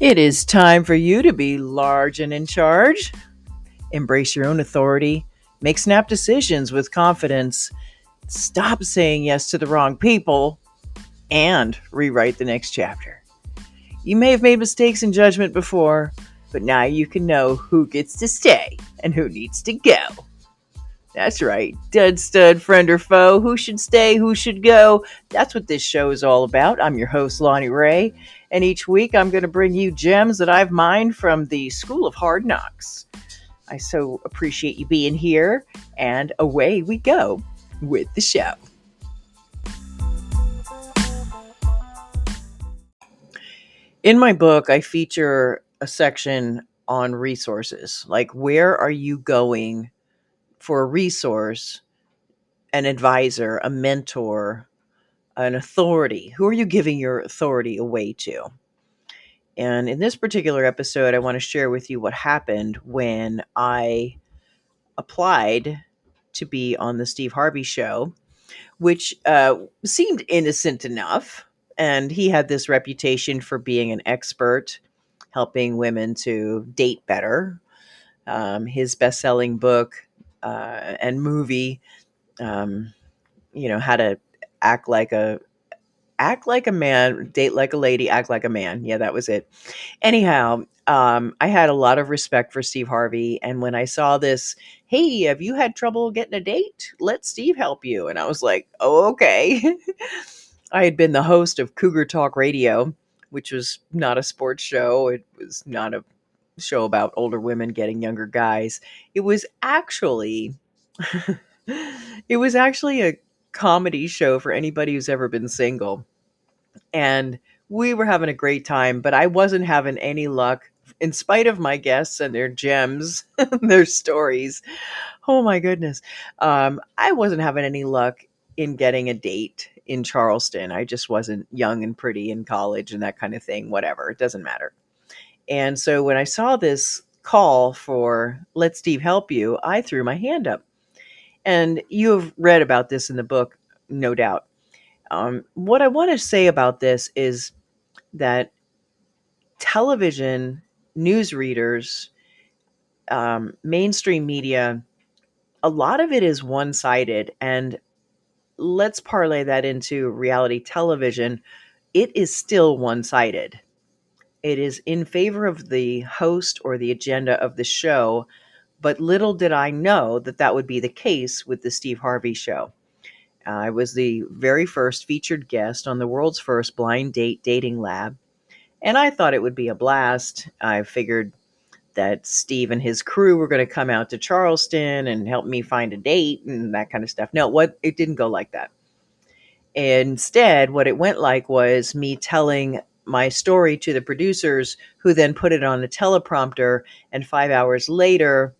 It is time for you to be large and in charge. Embrace your own authority. Make snap decisions with confidence. Stop saying yes to the wrong people and rewrite the next chapter. You may have made mistakes in judgment before, but now you can know who gets to stay and who needs to go. That's right, dud stud, friend or foe, who should stay, who should go. That's what this show is all about. I'm your host, Lonnie Ray, and each week I'm going to bring you gems that I've mined from the School of Hard Knocks. I so appreciate you being here, and away we go with the show. In my book, I feature a section on resources like where are you going for a resource, an advisor, a mentor, an authority? Who are you giving your authority away to? And in this particular episode, I want to share with you what happened when I applied to be on the Steve Harvey show, which uh, seemed innocent enough. And he had this reputation for being an expert, helping women to date better. Um, his best selling book uh, and movie, um, you know, how to act like a act like a man, date like a lady, act like a man. Yeah, that was it. Anyhow, um, I had a lot of respect for Steve Harvey, and when I saw this, hey, have you had trouble getting a date? Let Steve help you. And I was like, oh, okay. I had been the host of Cougar Talk Radio, which was not a sports show. It was not a show about older women getting younger guys. It was actually it was actually a comedy show for anybody who's ever been single. And we were having a great time, but I wasn't having any luck in spite of my guests and their gems, their stories. Oh my goodness. Um, I wasn't having any luck in getting a date in Charleston. I just wasn't young and pretty in college and that kind of thing. Whatever, it doesn't matter. And so when I saw this call for Let Steve Help You, I threw my hand up. And you have read about this in the book, no doubt. Um, what I want to say about this is that television news readers, um, mainstream media, a lot of it is one sided. And let's parlay that into reality television. It is still one sided. It is in favor of the host or the agenda of the show, but little did I know that that would be the case with the Steve Harvey show. I was the very first featured guest on the world's first blind date dating lab, and I thought it would be a blast. I figured that Steve and his crew were going to come out to Charleston and help me find a date and that kind of stuff. No, what it didn't go like that. Instead, what it went like was me telling my story to the producers, who then put it on a teleprompter. And five hours later,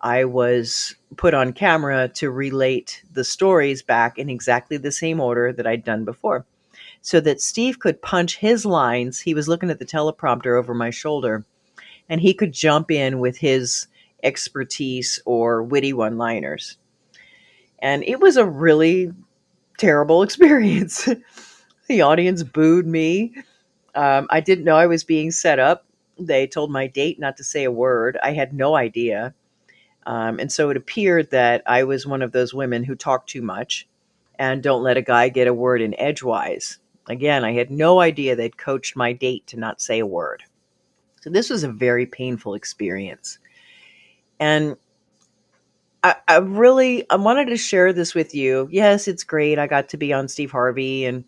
I was put on camera to relate the stories back in exactly the same order that I'd done before. So that Steve could punch his lines. He was looking at the teleprompter over my shoulder, and he could jump in with his expertise or witty one liners. And it was a really terrible experience. the audience booed me. Um, I didn't know I was being set up. They told my date not to say a word. I had no idea. Um, and so it appeared that I was one of those women who talk too much and don't let a guy get a word in edgewise. Again, I had no idea they'd coached my date to not say a word. So this was a very painful experience. And I, I really I wanted to share this with you. Yes, it's great. I got to be on Steve Harvey and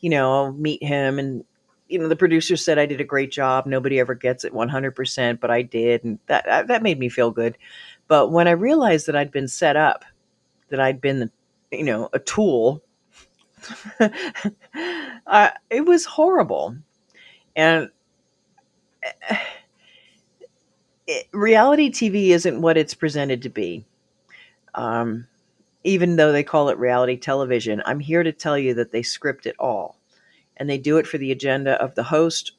you know, meet him and you know the producer said I did a great job. Nobody ever gets it 100%, but I did and that that made me feel good. But when I realized that I'd been set up, that I'd been you know, a tool, uh, it was horrible. And it, reality TV isn't what it's presented to be. Um, even though they call it reality television, I'm here to tell you that they script it all and they do it for the agenda of the host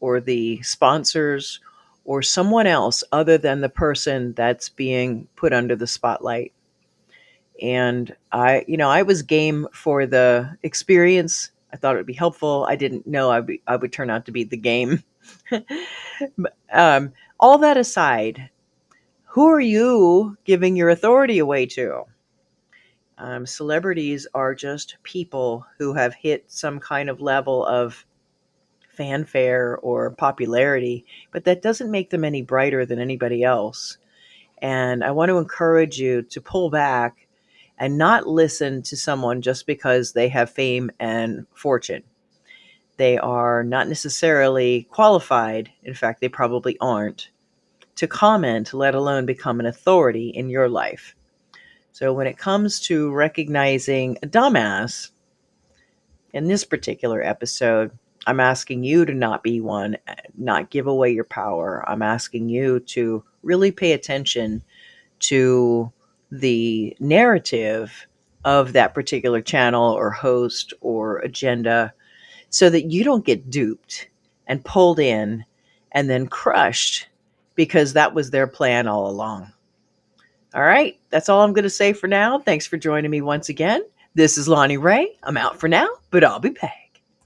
or the sponsors or someone else other than the person that's being put under the spotlight. And I, you know, I was game for the experience. I thought it would be helpful. I didn't know I, be, I would turn out to be the game. um, all that aside, who are you giving your authority away to? Um, celebrities are just people who have hit some kind of level of fanfare or popularity, but that doesn't make them any brighter than anybody else. And I want to encourage you to pull back and not listen to someone just because they have fame and fortune. They are not necessarily qualified, in fact, they probably aren't, to comment, let alone become an authority in your life. So when it comes to recognizing a dumbass, in this particular episode, I'm asking you to not be one, not give away your power. I'm asking you to really pay attention to the narrative of that particular channel or host or agenda so that you don't get duped and pulled in and then crushed because that was their plan all along. All right, that's all I'm going to say for now. Thanks for joining me once again. This is Lonnie Ray. I'm out for now, but I'll be back.